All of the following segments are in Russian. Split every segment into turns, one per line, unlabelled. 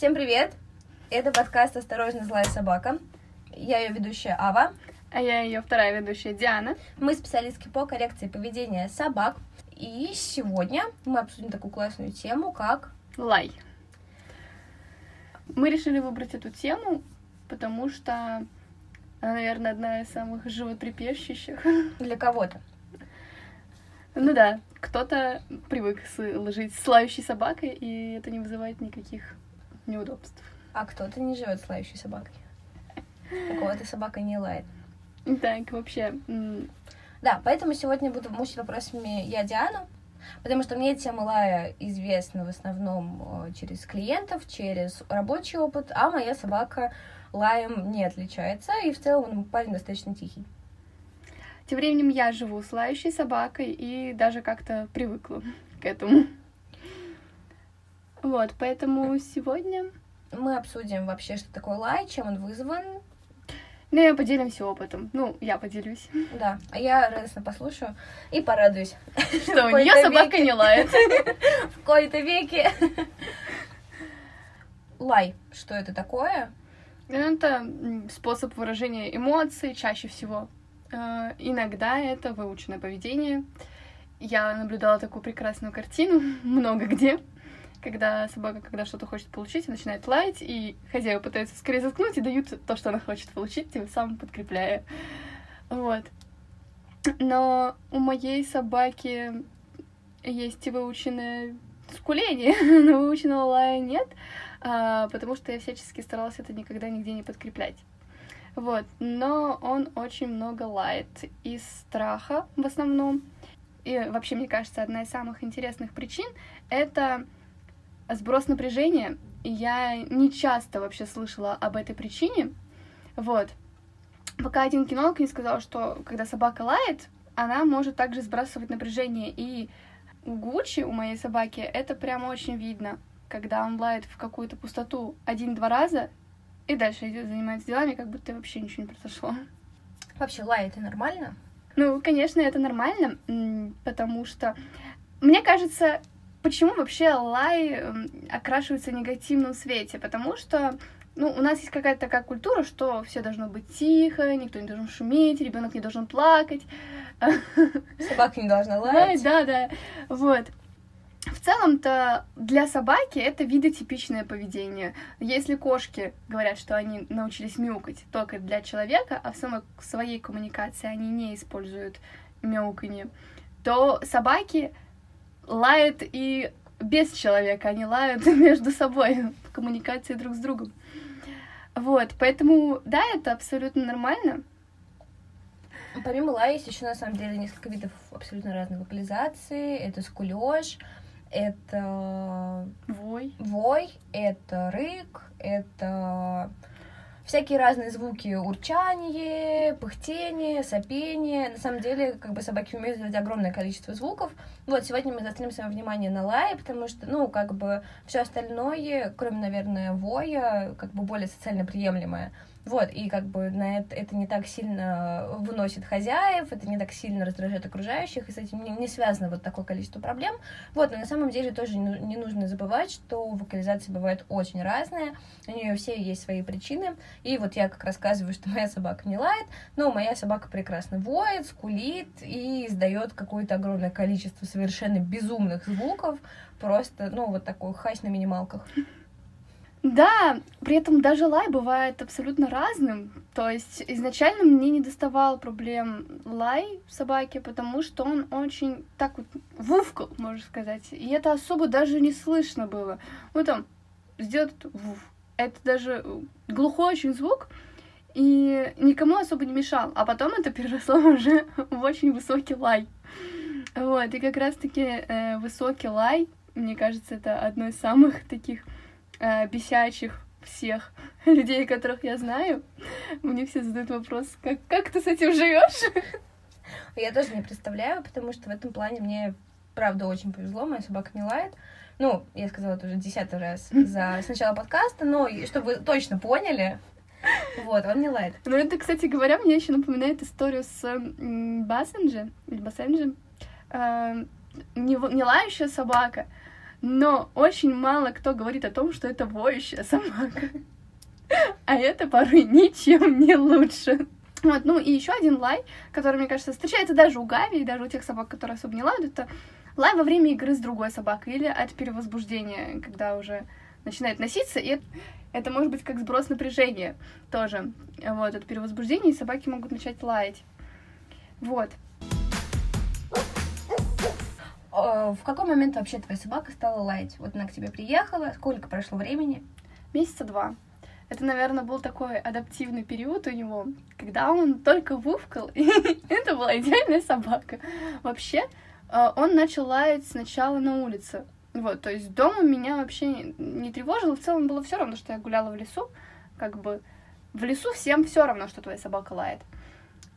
Всем привет! Это подкаст «Осторожно, злая собака». Я ее ведущая Ава.
А я ее вторая ведущая Диана.
Мы специалистки по коррекции поведения собак. И сегодня мы обсудим такую классную тему, как...
Лай. Мы решили выбрать эту тему, потому что она, наверное, одна из самых животрепещущих.
Для кого-то.
Ну да, кто-то привык жить с лающей собакой, и это не вызывает никаких неудобств.
А кто-то не живет с лающей собакой. У кого-то собака не лает.
Так, вообще.
Да, поэтому сегодня буду мучить вопросами я Диану, потому что мне тема лая известна в основном э, через клиентов, через рабочий опыт, а моя собака лаем не отличается, и в целом он парень достаточно тихий.
Тем временем я живу с лающей собакой и даже как-то привыкла к этому. Вот, поэтому сегодня
мы обсудим вообще, что такое лай, чем он вызван.
Ну, я поделимся опытом. Ну, я поделюсь.
Да, а я радостно послушаю и порадуюсь.
Что у нее собака не лает.
В кои-то веке. Лай, что это такое?
Это способ выражения эмоций чаще всего. Э, иногда это выученное поведение. Я наблюдала такую прекрасную картину много где когда собака, когда что-то хочет получить, начинает лаять, и хозяева пытаются скорее заткнуть и дают то, что она хочет получить, тем самым подкрепляя. Вот. Но у моей собаки есть выученное скуление, но выученного лая нет, а, потому что я всячески старалась это никогда нигде не подкреплять. Вот, но он очень много лает из страха в основном. И вообще, мне кажется, одна из самых интересных причин — это сброс напряжения. Я не часто вообще слышала об этой причине. Вот. Пока один кинолог не сказал, что когда собака лает, она может также сбрасывать напряжение. И у Гуччи, у моей собаки, это прямо очень видно, когда он лает в какую-то пустоту один-два раза, и дальше идет занимается делами, как будто вообще ничего не произошло.
Вообще, лай это нормально?
Ну, конечно, это нормально, потому что, мне кажется, почему вообще лай эм, окрашивается в негативном свете? Потому что ну, у нас есть какая-то такая культура, что все должно быть тихо, никто не должен шуметь, ребенок не должен плакать.
Собака не должна лаять.
Да, да, вот. В целом-то для собаки это видотипичное поведение. Если кошки говорят, что они научились мяукать только для человека, а в самой своей коммуникации они не используют мяуканье, то собаки лают и без человека, они лают между собой в коммуникации друг с другом. Вот, поэтому, да, это абсолютно нормально.
Помимо лая есть еще на самом деле несколько видов абсолютно разной вокализации. Это скулеж, это
вой,
вой, это рык, это всякие разные звуки, урчание, пыхтение, сопение. На самом деле, как бы собаки умеют издавать огромное количество звуков. Вот, сегодня мы заострим свое внимание на лае, потому что, ну, как бы все остальное, кроме, наверное, воя, как бы более социально приемлемое. Вот, и как бы на это, это не так сильно выносит хозяев, это не так сильно раздражает окружающих, и с этим не, не связано вот такое количество проблем. Вот, но на самом деле тоже не, не нужно забывать, что вокализации бывают очень разные, у нее все есть свои причины, и вот я как рассказываю, что моя собака не лает, но моя собака прекрасно воет, скулит и издает какое-то огромное количество совершенно безумных звуков, просто, ну, вот такой хась на минималках.
Да, при этом даже лай бывает абсолютно разным. То есть изначально мне не доставал проблем лай собаки, потому что он очень так вот вувкал, можно сказать. И это особо даже не слышно было. Ну там, сделать вув. Это даже глухой очень звук, и никому особо не мешал. А потом это переросло уже в очень высокий лай. Вот, и как раз-таки э, высокий лай, мне кажется, это одно из самых таких э, бесячих всех людей, которых я знаю. Мне все задают вопрос, как, как ты с этим живешь?
Я тоже не представляю, потому что в этом плане мне, правда, очень повезло, моя собака не лает. Ну, я сказала это уже десятый раз за сначала подкаста, но чтобы вы точно поняли, вот, он не лает.
Ну, это, кстати говоря, мне еще напоминает историю с Бассенджи, или Бассенджи. Э, не, не лающая собака, Но очень мало кто говорит о том, что это воющая собака. А это порой ничем не лучше. Вот, ну и еще один лай, который, мне кажется, встречается даже у Гави и даже у тех собак, которые особо не лают, это лай во время игры с другой собакой или от перевозбуждения, когда уже начинает носиться, и это, может быть как сброс напряжения тоже. Вот, от перевозбуждения, и собаки могут начать лаять. Вот.
В какой момент вообще твоя собака стала лаять? Вот она к тебе приехала, сколько прошло времени?
Месяца два. Это, наверное, был такой адаптивный период у него, когда он только вувкал, и это была идеальная собака. Вообще, э, он начал лаять сначала на улице. Вот, то есть дома меня вообще не тревожило, в целом было все равно, что я гуляла в лесу, как бы в лесу всем все равно, что твоя собака лает.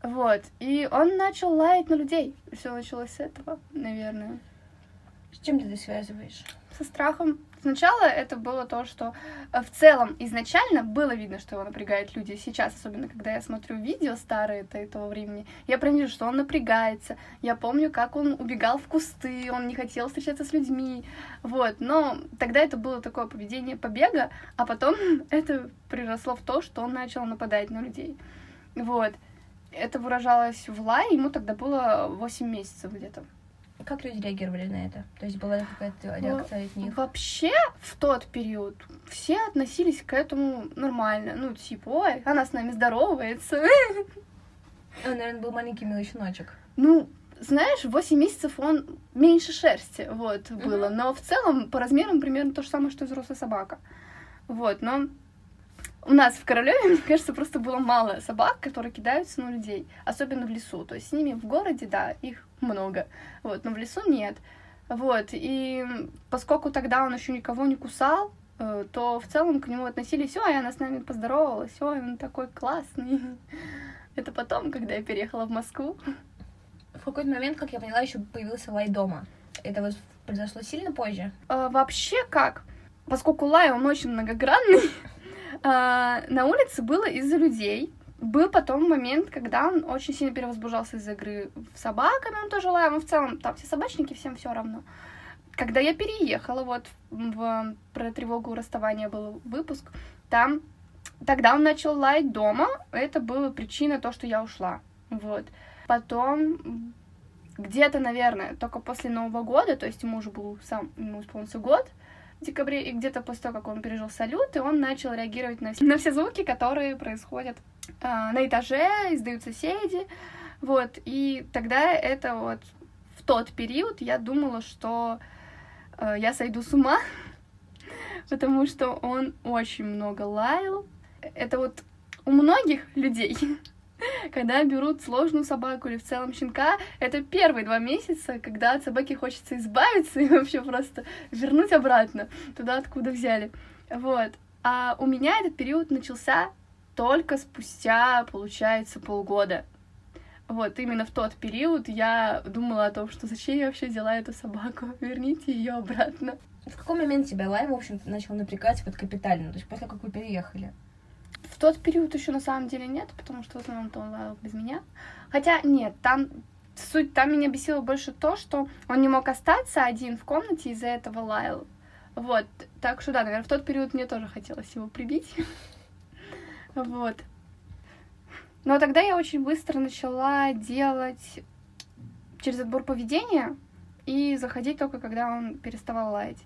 Вот, и он начал лаять на людей. Все началось с этого, наверное.
С чем ты это связываешь?
Со страхом. Сначала это было то, что э, в целом изначально было видно, что его напрягают люди. Сейчас, особенно когда я смотрю видео старые то этого времени, я прям вижу, что он напрягается. Я помню, как он убегал в кусты, он не хотел встречаться с людьми. Вот, но тогда это было такое поведение побега, а потом это приросло в то, что он начал нападать на людей. Вот. Это выражалось в лае, ему тогда было 8 месяцев где-то.
Как люди реагировали на это? То есть была ли какая-то реакция от них?
Вообще, в тот период все относились к этому нормально. Ну, типа, ой, она с нами здоровается.
Он, наверное, был маленький милый щеночек.
Ну, знаешь, 8 месяцев он меньше шерсти, вот, было. Но в целом, по размерам, примерно то же самое, что и взрослая собака. Вот, но у нас в Королеве, мне кажется, просто было мало собак, которые кидаются на людей, особенно в лесу. То есть с ними в городе, да, их много, вот, но в лесу нет. Вот, и поскольку тогда он еще никого не кусал, э, то в целом к нему относились, ой, она с нами поздоровалась, ой, он такой классный. Это потом, когда я переехала в Москву.
В какой-то момент, как я поняла, еще появился лай дома. Это вот произошло сильно позже?
А, вообще как? Поскольку лай, он очень многогранный, а, на улице было из-за людей. Был потом момент, когда он очень сильно перевозбуждался из-за игры с собаками, он тоже лаял, но в целом там все собачники, всем все равно. Когда я переехала, вот в, про тревогу расставания был выпуск, там тогда он начал лаять дома, это была причина то, что я ушла, вот. Потом где-то, наверное, только после Нового года, то есть ему уже был сам, ему исполнился год, декабре, и где-то после того, как он пережил салют, и он начал реагировать на на все звуки, которые происходят э, на этаже, издают соседи, вот, и тогда это вот в тот период я думала, что э, я сойду с ума, потому что он очень много лаял. Это вот у многих людей, когда берут сложную собаку или в целом щенка, это первые два месяца, когда от собаки хочется избавиться и вообще просто вернуть обратно туда, откуда взяли. Вот. А у меня этот период начался только спустя, получается, полгода. Вот, именно в тот период я думала о том, что зачем я вообще взяла эту собаку, верните ее обратно.
В какой момент тебя лай, в общем начал напрягать вот капитально? То есть после как вы переехали?
Тот период еще на самом деле нет, потому что в основном-то он лаял без меня. Хотя нет, там суть, там меня бесило больше то, что он не мог остаться один в комнате, из-за этого лаял. Вот, так что да, наверное, в тот период мне тоже хотелось его прибить. Вот. Но тогда я очень быстро начала делать через отбор поведения и заходить только когда он переставал лаять.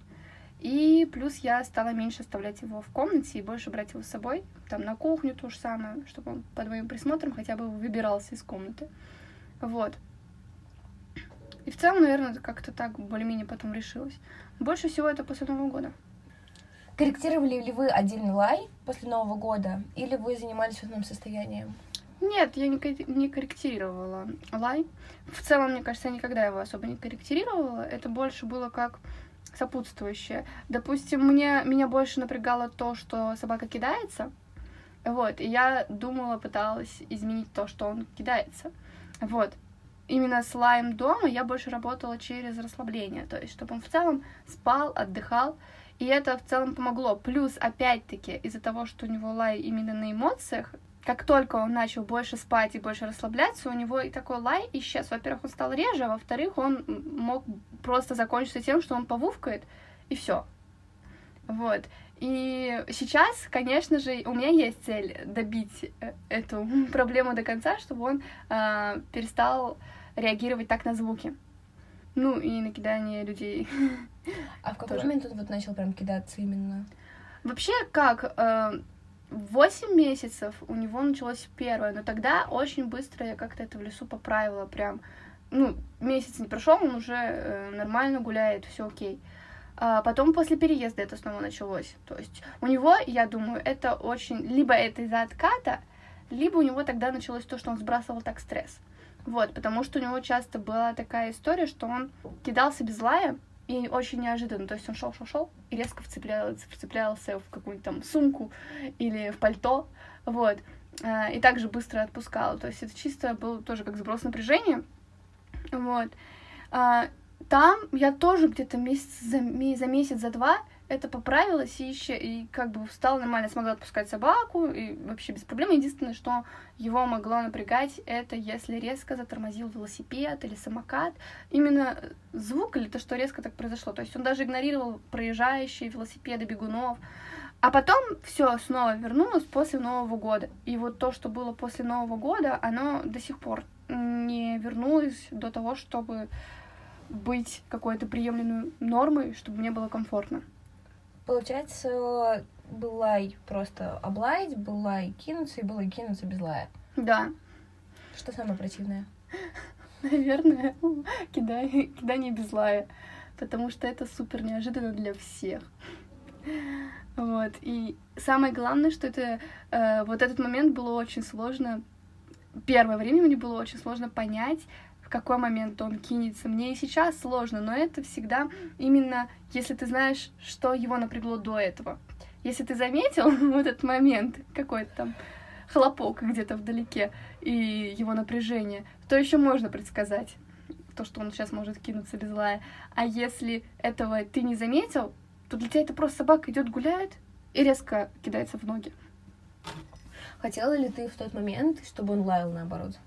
И плюс я стала меньше оставлять его в комнате и больше брать его с собой. Там на кухню то же самое, чтобы он под моим присмотром хотя бы выбирался из комнаты. Вот. И в целом, наверное, это как-то так более-менее потом решилось. Больше всего это после Нового года.
Корректировали ли вы отдельный лай после Нового года? Или вы занимались одном состоянием?
Нет, я не, не корректировала лай. В целом, мне кажется, я никогда его особо не корректировала. Это больше было как сопутствующее. Допустим, мне, меня больше напрягало то, что собака кидается. Вот, и я думала, пыталась изменить то, что он кидается. Вот. Именно с лаем дома я больше работала через расслабление, то есть, чтобы он в целом спал, отдыхал, и это в целом помогло. Плюс, опять-таки, из-за того, что у него лай именно на эмоциях, как только он начал больше спать и больше расслабляться, у него и такой лай исчез. Во-первых, он стал реже, а во-вторых, он мог просто закончиться тем, что он повувкает, и все. Вот. И сейчас, конечно же, у меня есть цель добить э, эту проблему до конца, чтобы он э, перестал реагировать так на звуки. Ну и на кидание людей.
А в какой момент он вот начал прям кидаться именно?
Вообще, как, э, 8 месяцев у него началось первое, но тогда очень быстро я как-то это в лесу поправила, прям, ну, месяц не прошел, он уже э, нормально гуляет, все окей. А потом после переезда это снова началось. То есть у него, я думаю, это очень... Либо это из-за отката, либо у него тогда началось то, что он сбрасывал так стресс. Вот, потому что у него часто была такая история, что он кидался без лая, и очень неожиданно. То есть он шел, шел, шел и резко вцеплялся, вцеплялся в какую-нибудь там сумку или в пальто, вот, а, и также быстро отпускал. То есть это чисто был тоже как сброс напряжения, вот. Там я тоже где-то месяц за, за месяц, за два это поправилось и еще и как бы стала нормально, смогла отпускать собаку и вообще без проблем. Единственное, что его могло напрягать, это если резко затормозил велосипед или самокат. Именно звук или то, что резко так произошло. То есть он даже игнорировал проезжающие велосипеды, бегунов. А потом все снова вернулось после Нового года. И вот то, что было после Нового года, оно до сих пор не вернулось до того, чтобы быть какой-то приемлемой нормой, чтобы мне было комфортно.
Получается, был лай просто облаять, был лай кинуться, и было и кинуться без лая.
Да.
Что самое противное?
Наверное, кидание, кидание без лая. Потому что это супер неожиданно для всех. Вот. И самое главное, что это э, вот этот момент было очень сложно. Первое время мне было очень сложно понять, в какой момент он кинется. Мне и сейчас сложно, но это всегда именно, если ты знаешь, что его напрягло до этого. Если ты заметил в этот момент какой-то там хлопок где-то вдалеке и его напряжение, то еще можно предсказать то, что он сейчас может кинуться без лая. А если этого ты не заметил, то для тебя это просто собака идет гуляет и резко кидается в ноги.
Хотела ли ты в тот момент, чтобы он лаял наоборот?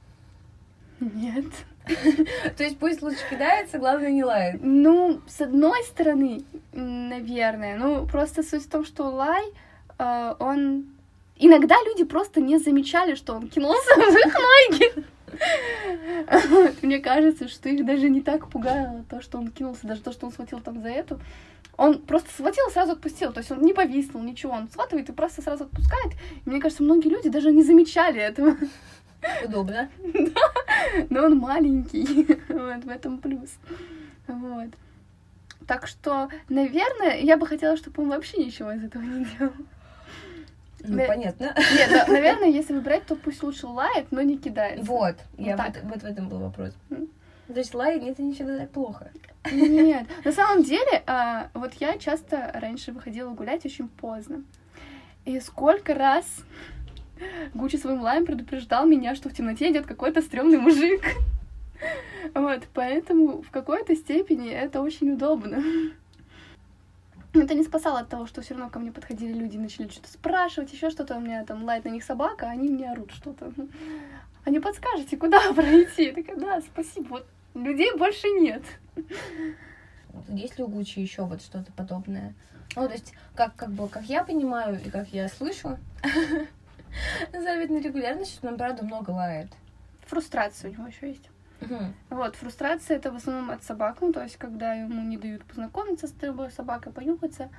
Нет.
То есть пусть лучше кидается, главное не лает.
Ну, с одной стороны, наверное. Ну, просто суть в том, что лай, э, он... Иногда люди просто не замечали, что он кинулся в их ноги. Мне кажется, что их даже не так пугало то, что он кинулся, даже то, что он схватил там за эту. Он просто схватил и сразу отпустил. То есть он не повиснул, ничего. Он схватывает и просто сразу отпускает. Мне кажется, многие люди даже не замечали этого.
Удобно.
Да, но он маленький, вот, в этом плюс. Вот. Так что, наверное, я бы хотела, чтобы он вообще ничего из этого не делал.
Ну, На... понятно.
Нет, да, наверное, если выбирать, то пусть лучше лает, но не кидается.
Вот, вот я так. Вот, вот в этом был вопрос. То есть лай это не всегда так плохо.
Нет, на самом деле, а, вот я часто раньше выходила гулять очень поздно. И сколько раз Гуччи своим лаем предупреждал меня, что в темноте идет какой-то стрёмный мужик. Вот, поэтому в какой-то степени это очень удобно. Это не спасало от того, что все равно ко мне подходили люди и начали что-то спрашивать, еще что-то. У меня там лает на них собака, а они мне орут что-то. А не подскажете, куда пройти? Я такая, да, спасибо, вот людей больше нет.
Есть ли у Гуччи еще вот что-то подобное? Ну, то есть, как, как бы, как я понимаю и как я слышу, завидной регулярностью, нам, правда, много лает.
Фрустрация у него еще есть. Вот, фрустрация это в основном от собак, ну, то есть, когда ему не дают познакомиться с тобой, собакой понюхаться,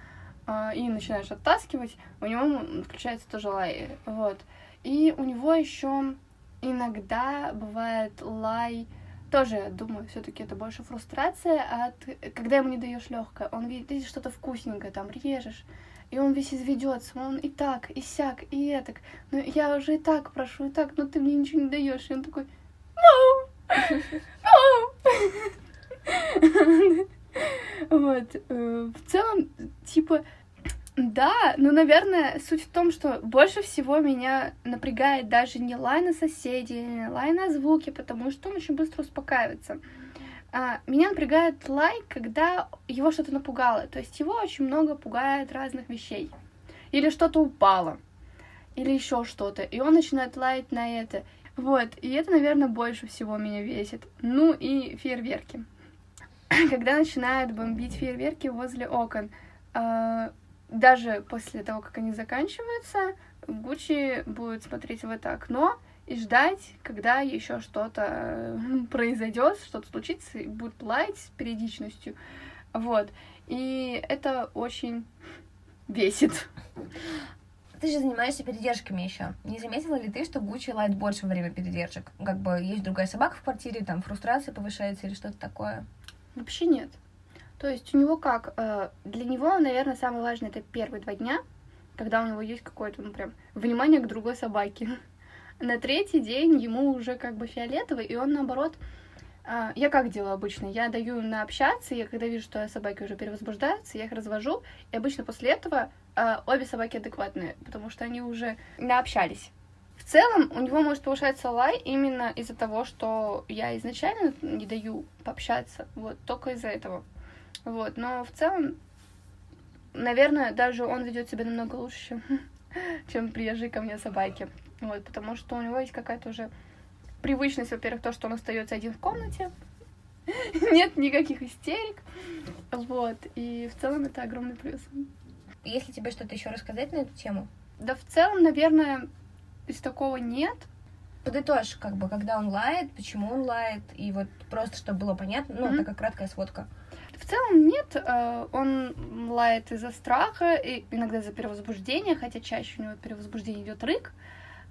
э, и начинаешь оттаскивать, у него включается тоже лай, вот. И у него еще иногда бывает лай, тоже, думаю, все-таки это больше фрустрация от, когда ему не даешь легкое, он видит, видит что-то вкусненькое, там режешь, и он весь изведется, он и так, и сяк, и этак. Ну, я уже и так прошу, и так, но ты мне ничего не даешь. И он такой, no! No! Вот. Э, в целом, типа, да, ну, наверное, суть в том, что больше всего меня напрягает даже не лай на соседей, не лай на звуки, потому что он очень быстро успокаивается. А, меня напрягает лайк, когда его что-то напугало. То есть его очень много пугает разных вещей. Или что-то упало. Или еще что-то. И он начинает лаять на это. Вот. И это, наверное, больше всего меня весит. Ну и фейерверки. когда начинают бомбить фейерверки возле окон. А, даже после того, как они заканчиваются, Гуччи будет смотреть в это окно и ждать, когда еще что-то произойдет, что-то случится, и будет лаять с периодичностью. Вот. И это очень бесит.
Ты же занимаешься передержками еще. Не заметила ли ты, что Гуччи лает больше во время передержек? Как бы есть другая собака в квартире, там фрустрация повышается или что-то такое?
Вообще нет. То есть у него как? Э, для него, наверное, самое важное это первые два дня, когда у него есть какое-то, ну, прям, внимание к другой собаке. На третий день ему уже как бы фиолетово, и он, наоборот, а, я как делаю обычно? Я даю на общаться, я когда вижу, что собаки уже перевозбуждаются, я их развожу, и обычно после этого а, обе собаки адекватные, потому что они уже наобщались. В целом, у него может повышаться лай именно из-за того, что я изначально не даю пообщаться, вот, только из-за этого. Вот, но в целом, наверное, даже он ведет себя намного лучше, чем приезжие ко мне собаки. Вот, потому что у него есть какая-то уже привычность, во-первых, то, что он остается один в комнате, нет никаких истерик, вот, и в целом это огромный плюс.
Если тебе что-то еще рассказать на эту тему?
Да в целом, наверное, из такого нет.
Подытожь, как бы, когда он лает, почему он лает, и вот просто, чтобы было понятно, ну, mm-hmm. такая краткая сводка.
В целом нет, э, он лает из-за страха, и иногда из-за перевозбуждения, хотя чаще у него перевозбуждение идет рык,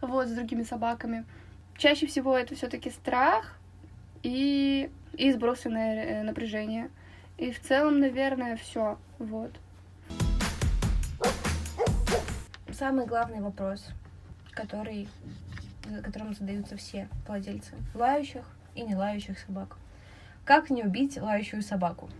вот, с другими собаками. Чаще всего это все-таки страх и, и сбросленное э, напряжение. И в целом, наверное, все. Вот.
Самый главный вопрос, который, которым задаются все владельцы лающих и не лающих собак. Как не убить лающую собаку?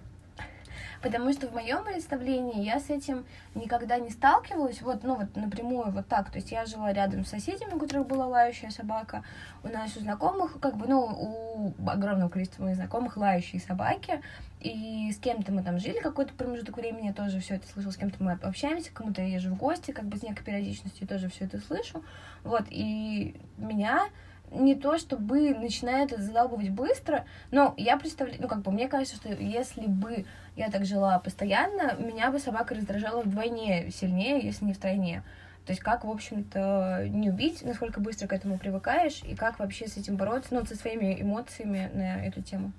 Потому что в моем представлении я с этим никогда не сталкивалась, вот, ну, вот напрямую вот так, то есть я жила рядом с соседями, у которых была лающая собака, у нас у знакомых, как бы, ну, у огромного количества моих знакомых лающие собаки, и с кем-то мы там жили какой-то промежуток времени, я тоже все это слышала, с кем-то мы общаемся, кому-то я езжу в гости, как бы с некой периодичностью тоже все это слышу, вот, и меня не то чтобы начинает это задалбывать быстро, но я представляю, ну, как бы, мне кажется, что если бы я так жила постоянно, меня бы собака раздражала вдвойне сильнее, если не втройне. То есть как, в общем-то, не убить, насколько быстро к этому привыкаешь, и как вообще с этим бороться, ну, со своими эмоциями на эту тему.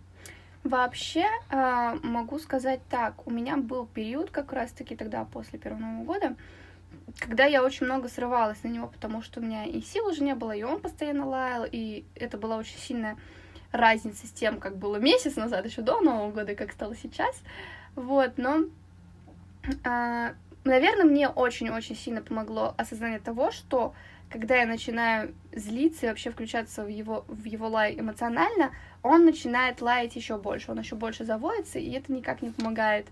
Вообще, э, могу сказать так, у меня был период как раз-таки тогда, после Первого Нового года, когда я очень много срывалась на него, потому что у меня и сил уже не было, и он постоянно лаял, и это была очень сильная разница с тем, как было месяц назад, еще до Нового года, и как стало сейчас. Вот, но, а, наверное, мне очень-очень сильно помогло осознание того, что когда я начинаю злиться и вообще включаться в его, в его лай эмоционально, он начинает лаять еще больше, он еще больше заводится, и это никак не помогает.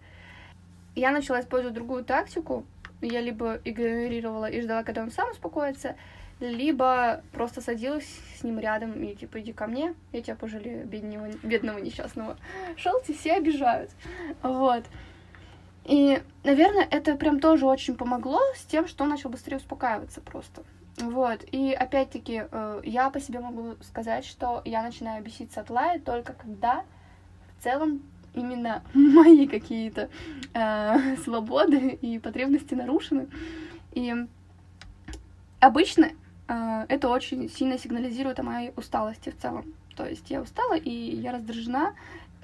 Я начала использовать другую тактику, я либо игнорировала и ждала, когда он сам успокоится, либо просто садилась с ним рядом и типа иди ко мне, я тебя пожалею, бедного, бедного несчастного. Шелти все обижают. Вот. И, наверное, это прям тоже очень помогло с тем, что он начал быстрее успокаиваться просто. Вот. И опять-таки, э, я по себе могу сказать, что я начинаю беситься от лая только когда в целом именно мои какие-то э, свободы и потребности нарушены. И обычно это очень сильно сигнализирует о моей усталости в целом. То есть я устала, и я раздражена,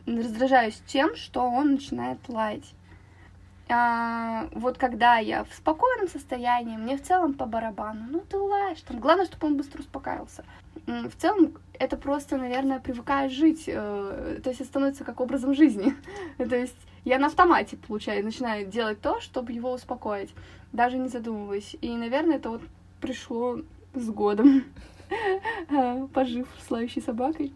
раздражаюсь тем, что он начинает лаять. А, вот когда я в спокойном состоянии, мне в целом по барабану, ну ты лаешь, там, главное, чтобы он быстро успокаивался. В целом, это просто, наверное, привыкаешь жить, э, то есть это становится как образом жизни. то есть я на автомате, получаю, начинаю делать то, чтобы его успокоить, даже не задумываясь. И, наверное, это вот пришло с годом, пожив с лающей собакой.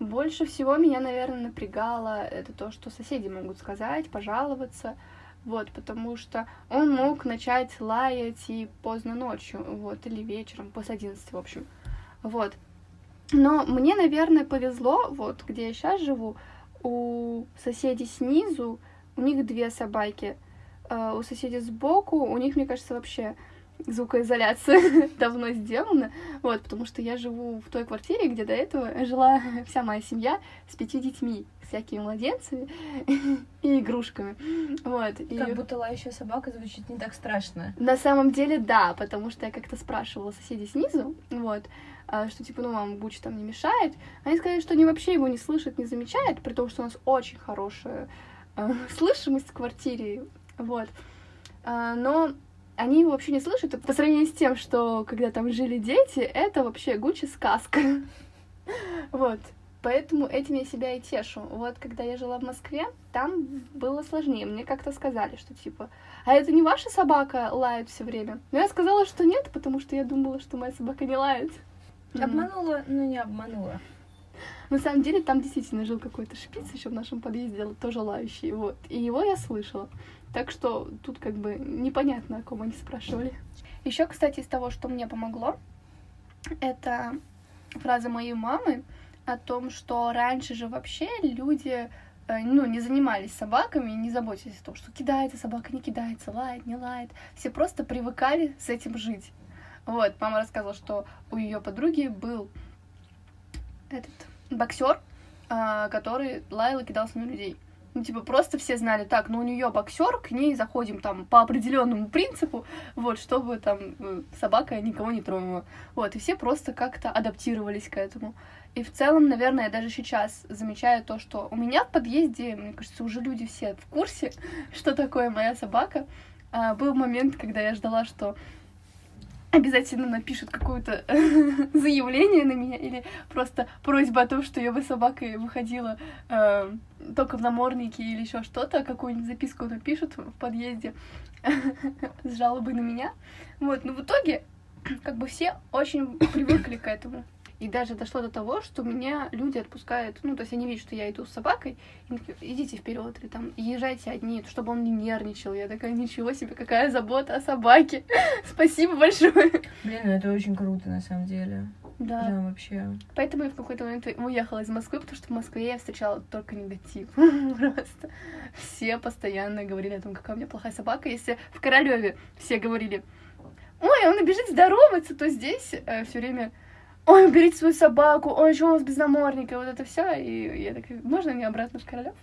Больше всего меня, наверное, напрягало это то, что соседи могут сказать, пожаловаться, вот, потому что он мог начать лаять и поздно ночью, вот, или вечером, после 11, в общем, вот. Но мне, наверное, повезло, вот, где я сейчас живу, у соседей снизу, у них две собаки, uh, у соседей сбоку, у них, мне кажется, вообще звукоизоляция давно сделана, вот, потому что я живу в той квартире, где до этого жила вся моя семья с пятью детьми, всякими младенцами и игрушками, вот. И...
Как будто лающая собака звучит не так страшно.
На самом деле, да, потому что я как-то спрашивала соседей снизу, вот, а, что типа, ну, вам Буч там не мешает. Они сказали, что они вообще его не слышат, не замечают, при том, что у нас очень хорошая э, слышимость в квартире, вот. А, но они его вообще не слышат. И по сравнению с тем, что когда там жили дети, это вообще Гуччи сказка. Вот. Поэтому этим я себя и тешу. Вот когда я жила в Москве, там было сложнее. Мне как-то сказали, что типа, а это не ваша собака лает все время? Но я сказала, что нет, потому что я думала, что моя собака не лает.
Обманула, но не обманула.
На самом деле там действительно жил какой-то шпиц еще в нашем подъезде, тоже лающий, вот. И его я слышала. Так что тут как бы непонятно, о ком они спрашивали. Еще, кстати, из того, что мне помогло, это фраза моей мамы о том, что раньше же вообще люди э, ну, не занимались собаками, не заботились о том, что кидается собака, не кидается, лает, не лает. Все просто привыкали с этим жить. Вот, мама рассказывала, что у ее подруги был этот боксер, а, который лаял и кидался на людей. Ну, типа, просто все знали, так, ну, у нее боксер, к ней заходим там по определенному принципу, вот, чтобы там э, собака никого не тронула. Вот, и все просто как-то адаптировались к этому. И в целом, наверное, я даже сейчас замечаю то, что у меня в подъезде, мне кажется, уже люди все в курсе, что такое моя собака. А, был момент, когда я ждала, что обязательно напишут какое-то заявление на меня или просто просьба о том, что я бы собакой выходила э, только в наморднике или еще что-то, какую-нибудь записку напишут в подъезде с жалобой на меня. Вот, но в итоге как бы все очень привыкли к этому. И даже дошло до того, что меня люди отпускают, ну, то есть они видят, что я иду с собакой, и такие, идите вперед, или там, езжайте одни, чтобы он не нервничал. Я такая, ничего себе, какая забота о собаке. Спасибо большое.
Блин, ну это очень круто, на самом деле.
Да.
Прям вообще.
Поэтому я в какой-то момент уехала из Москвы, потому что в Москве я встречала только негатив. Просто все постоянно говорили о том, какая у меня плохая собака. Если в Королеве все говорили, ой, он бежит здороваться, то здесь э, все время ой, уберите свою собаку, ой, что у вас без намордника, вот это все. И я такая, можно мне обратно в Королев?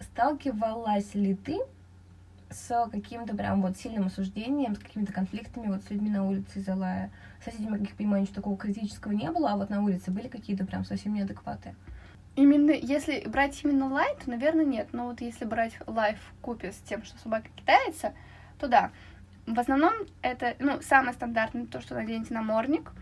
Сталкивалась ли ты с каким-то прям вот сильным осуждением, с какими-то конфликтами вот с людьми на улице из-за лая? С соседями, как я понимаю, ничего такого критического не было, а вот на улице были какие-то прям совсем неадекваты?
Именно, если брать именно лай, то, наверное, нет. Но вот если брать лайф в купе с тем, что собака кидается, то да. В основном это, ну, самое стандартное, то, что наденете намордник,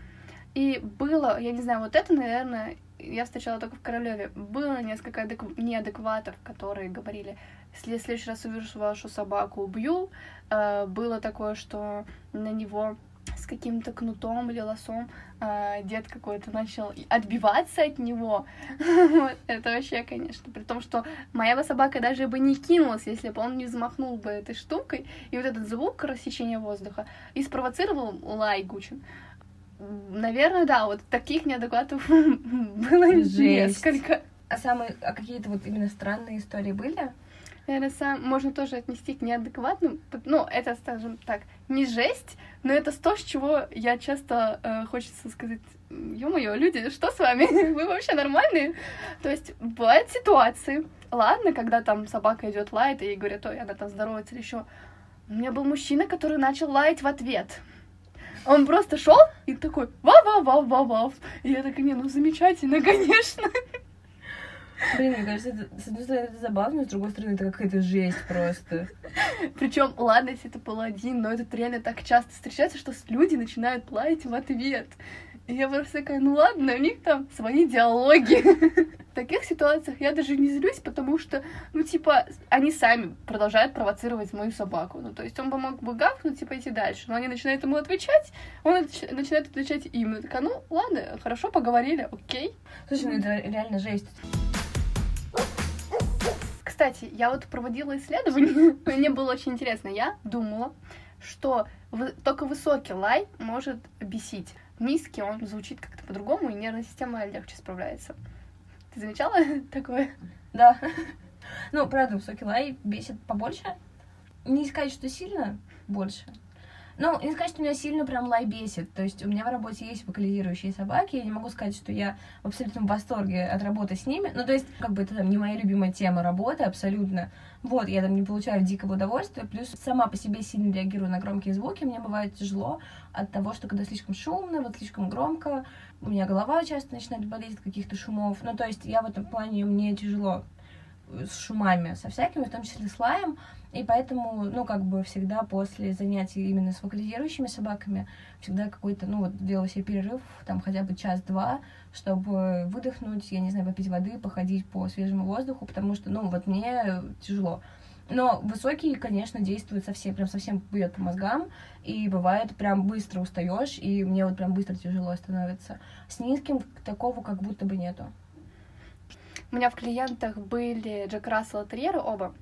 и было, я не знаю, вот это, наверное, я встречала только в Королеве. Было несколько адек... неадекватов, которые говорили, если в следующий раз увижу вашу собаку, убью. Э, было такое, что на него с каким-то кнутом или лосом э, дед какой-то начал отбиваться от него. это вообще, конечно. При том, что моя бы собака даже бы не кинулась, если бы он не взмахнул бы этой штукой. И вот этот звук рассечения воздуха и спровоцировал лай Гучин. Наверное, да, вот таких неадекватов было несколько.
А самые, а какие-то вот именно странные истории были?
Наверное, сам можно тоже отнести к неадекватным. Ну, это, скажем так, не жесть, но это то, с чего я часто э, хочется сказать, ё-моё, люди, что с вами? Вы вообще нормальные? То есть бывают ситуации, ладно, когда там собака идет лает, и ей говорят, ой, она там здоровается или еще. У меня был мужчина, который начал лаять в ответ. Он просто шел и такой вау-вау-вау-вау-вау. И я такая, не, ну замечательно, конечно.
Блин, мне кажется, это, с одной стороны это забавно, с другой стороны это какая-то жесть просто.
Причем, ладно, если это был один, но это реально так часто встречается, что люди начинают лаять в ответ. Я просто такая, ну ладно, у них там свои диалоги. В таких ситуациях я даже не злюсь, потому что, ну, типа, они сами продолжают провоцировать мою собаку. Ну, то есть он бы мог бы гавкнуть и пойти дальше. Но они начинают ему отвечать, он начинает отвечать им. Я такая, ну, ладно, хорошо, поговорили, окей.
Слушай, ну это реально жесть.
Кстати, я вот проводила исследование, мне было очень интересно. Я думала, что только высокий лай может бесить низкий, он звучит как-то по-другому, и нервная система легче справляется. Ты замечала такое?
Да. Ну, правда, высокий лай бесит побольше. Не сказать, что сильно больше. Ну, не сказать, что меня сильно прям лай бесит. То есть у меня в работе есть вокализирующие собаки. Я не могу сказать, что я в абсолютном восторге от работы с ними. Ну, то есть, как бы это там не моя любимая тема работы, абсолютно. Вот, я там не получаю дикого удовольствия. Плюс сама по себе сильно реагирую на громкие звуки. Мне бывает тяжело от того, что когда слишком шумно, вот слишком громко, у меня голова часто начинает болеть от каких-то шумов. Ну, то есть я в этом плане, мне тяжело с шумами, со всякими, в том числе с лаем. И поэтому, ну, как бы всегда после занятий именно с вокализирующими собаками, всегда какой-то, ну, вот делала себе перерыв, там, хотя бы час-два, чтобы выдохнуть, я не знаю, попить воды, походить по свежему воздуху, потому что, ну, вот мне тяжело. Но высокий, конечно, действует совсем, прям совсем бьет по мозгам, и бывает прям быстро устаешь, и мне вот прям быстро тяжело становится. С низким такого как будто бы нету.
У меня в клиентах были Джек Рассел и Терьеры оба,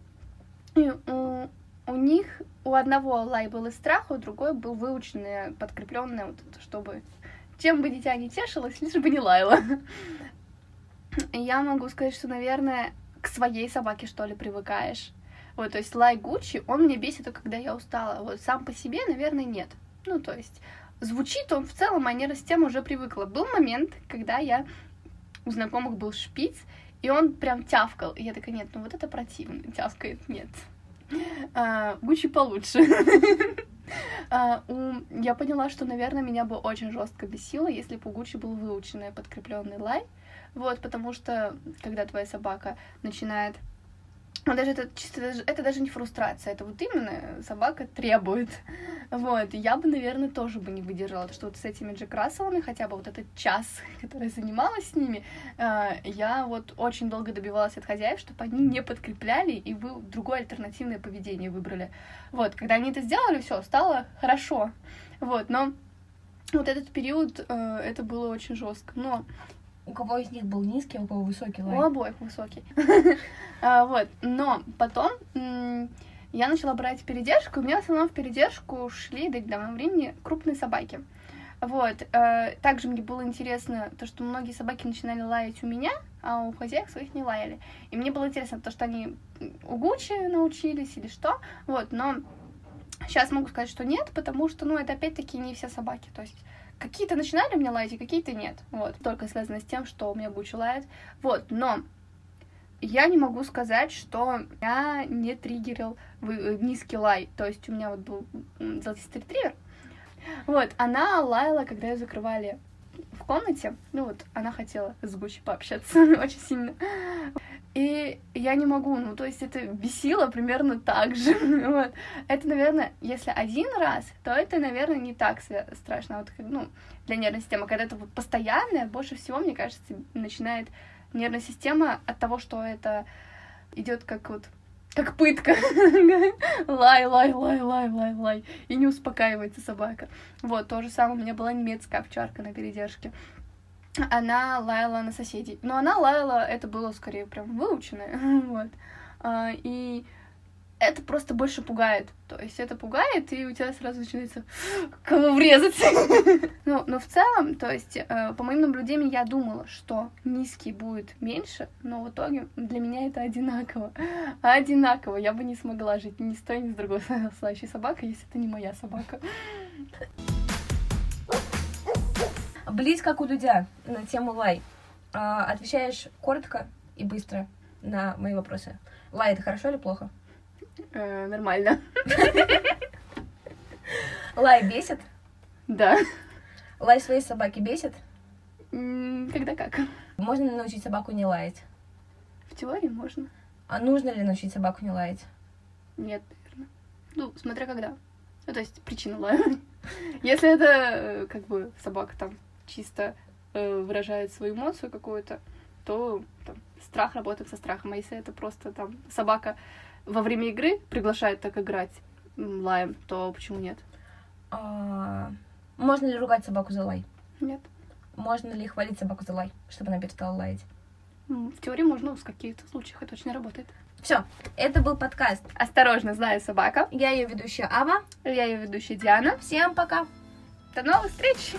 и у, у них у одного лай был из страха, у другой был выученный, подкрепленный, вот, чтобы чем бы дитя не тешилось, лишь бы не лаяло. Я могу сказать, что, наверное, к своей собаке, что ли, привыкаешь. Вот, то есть лай Гуччи, он мне бесит только когда я устала. Вот сам по себе, наверное, нет. Ну, то есть звучит он в целом, а нейросистема уже привыкла. Был момент, когда я у знакомых был шпиц, и он прям тявкал. И я такая, нет, ну вот это противно, тявкает, нет. А, Гуччи получше. а. Я поняла, что, наверное, меня бы очень жестко бесило, если бы у Гуччи был выученный подкрепленный лай. Вот, потому что, когда твоя собака начинает но даже это чисто это даже не фрустрация, это вот именно собака требует. Вот, я бы, наверное, тоже бы не выдержала, что вот с этими Джек Расселами, хотя бы вот этот час, который занималась с ними, э, я вот очень долго добивалась от хозяев, чтобы они не подкрепляли и вы другое альтернативное поведение выбрали. Вот, когда они это сделали, все, стало хорошо. Вот, но вот этот период, э, это было очень жестко. Но
у кого из них был низкий, а у кого высокий лай?
У обоих высокий. А, вот, но потом я начала брать передержку, у меня в основном в передержку шли до недавнего времени крупные собаки. Вот. Э, также мне было интересно то, что многие собаки начинали лаять у меня, а у хозяек своих не лаяли. И мне было интересно то, что они у Гуччи научились или что. Вот, но сейчас могу сказать, что нет, потому что, ну, это опять-таки не все собаки. То есть Какие-то начинали у меня лаять, какие-то нет. Вот. Только связано с тем, что у меня Гуччи лает. Вот. Но я не могу сказать, что я не триггерил э, низкий лай. То есть у меня вот был золотистый ретривер. Вот, она лаяла, когда ее закрывали в комнате. Ну вот, она хотела с Гуччи пообщаться очень сильно. И я не могу, ну, то есть это бесило примерно так же. вот. Это, наверное, если один раз, то это, наверное, не так страшно. Вот, ну, для нервной системы, когда это вот постоянное, больше всего, мне кажется, начинает нервная система от того, что это идет как вот как пытка. лай, лай, лай, лай, лай, лай. И не успокаивается собака. Вот, то же самое у меня была немецкая овчарка на передержке она лаяла на соседей. Но она лаяла, это было скорее прям выученное, вот. А, и это просто больше пугает. То есть это пугает, и у тебя сразу начинается кого врезаться. ну, но в целом, то есть, э, по моим наблюдениям, я думала, что низкий будет меньше, но в итоге для меня это одинаково. одинаково. Я бы не смогла жить ни с той, ни с другой слающей собакой, если это не моя собака.
Близ как у Дудя на тему лай. А, отвечаешь коротко и быстро на мои вопросы. Лай это хорошо или плохо?
Э, нормально.
Лай бесит?
Да.
Лай своей собаки бесит?
Когда как.
Можно ли научить собаку не лаять?
В теории можно.
А нужно ли научить собаку не лаять?
Нет, наверное. Ну, смотря когда. Ну, то есть причина лая. Если это э, как бы собака там чисто э, выражает свою эмоцию какую-то, то там, страх работает со страхом. А если это просто там собака во время игры приглашает так играть лаем, то почему нет?
А, можно ли ругать собаку за лай?
Нет.
Можно ли хвалить собаку за лай, чтобы она перестала лаять?
В теории можно, в каких-то случаях это очень работает.
Все, это был подкаст
«Осторожно, злая собака».
Я ее ведущая Ава.
Я ее ведущая Диана.
Всем пока.
До новых встреч!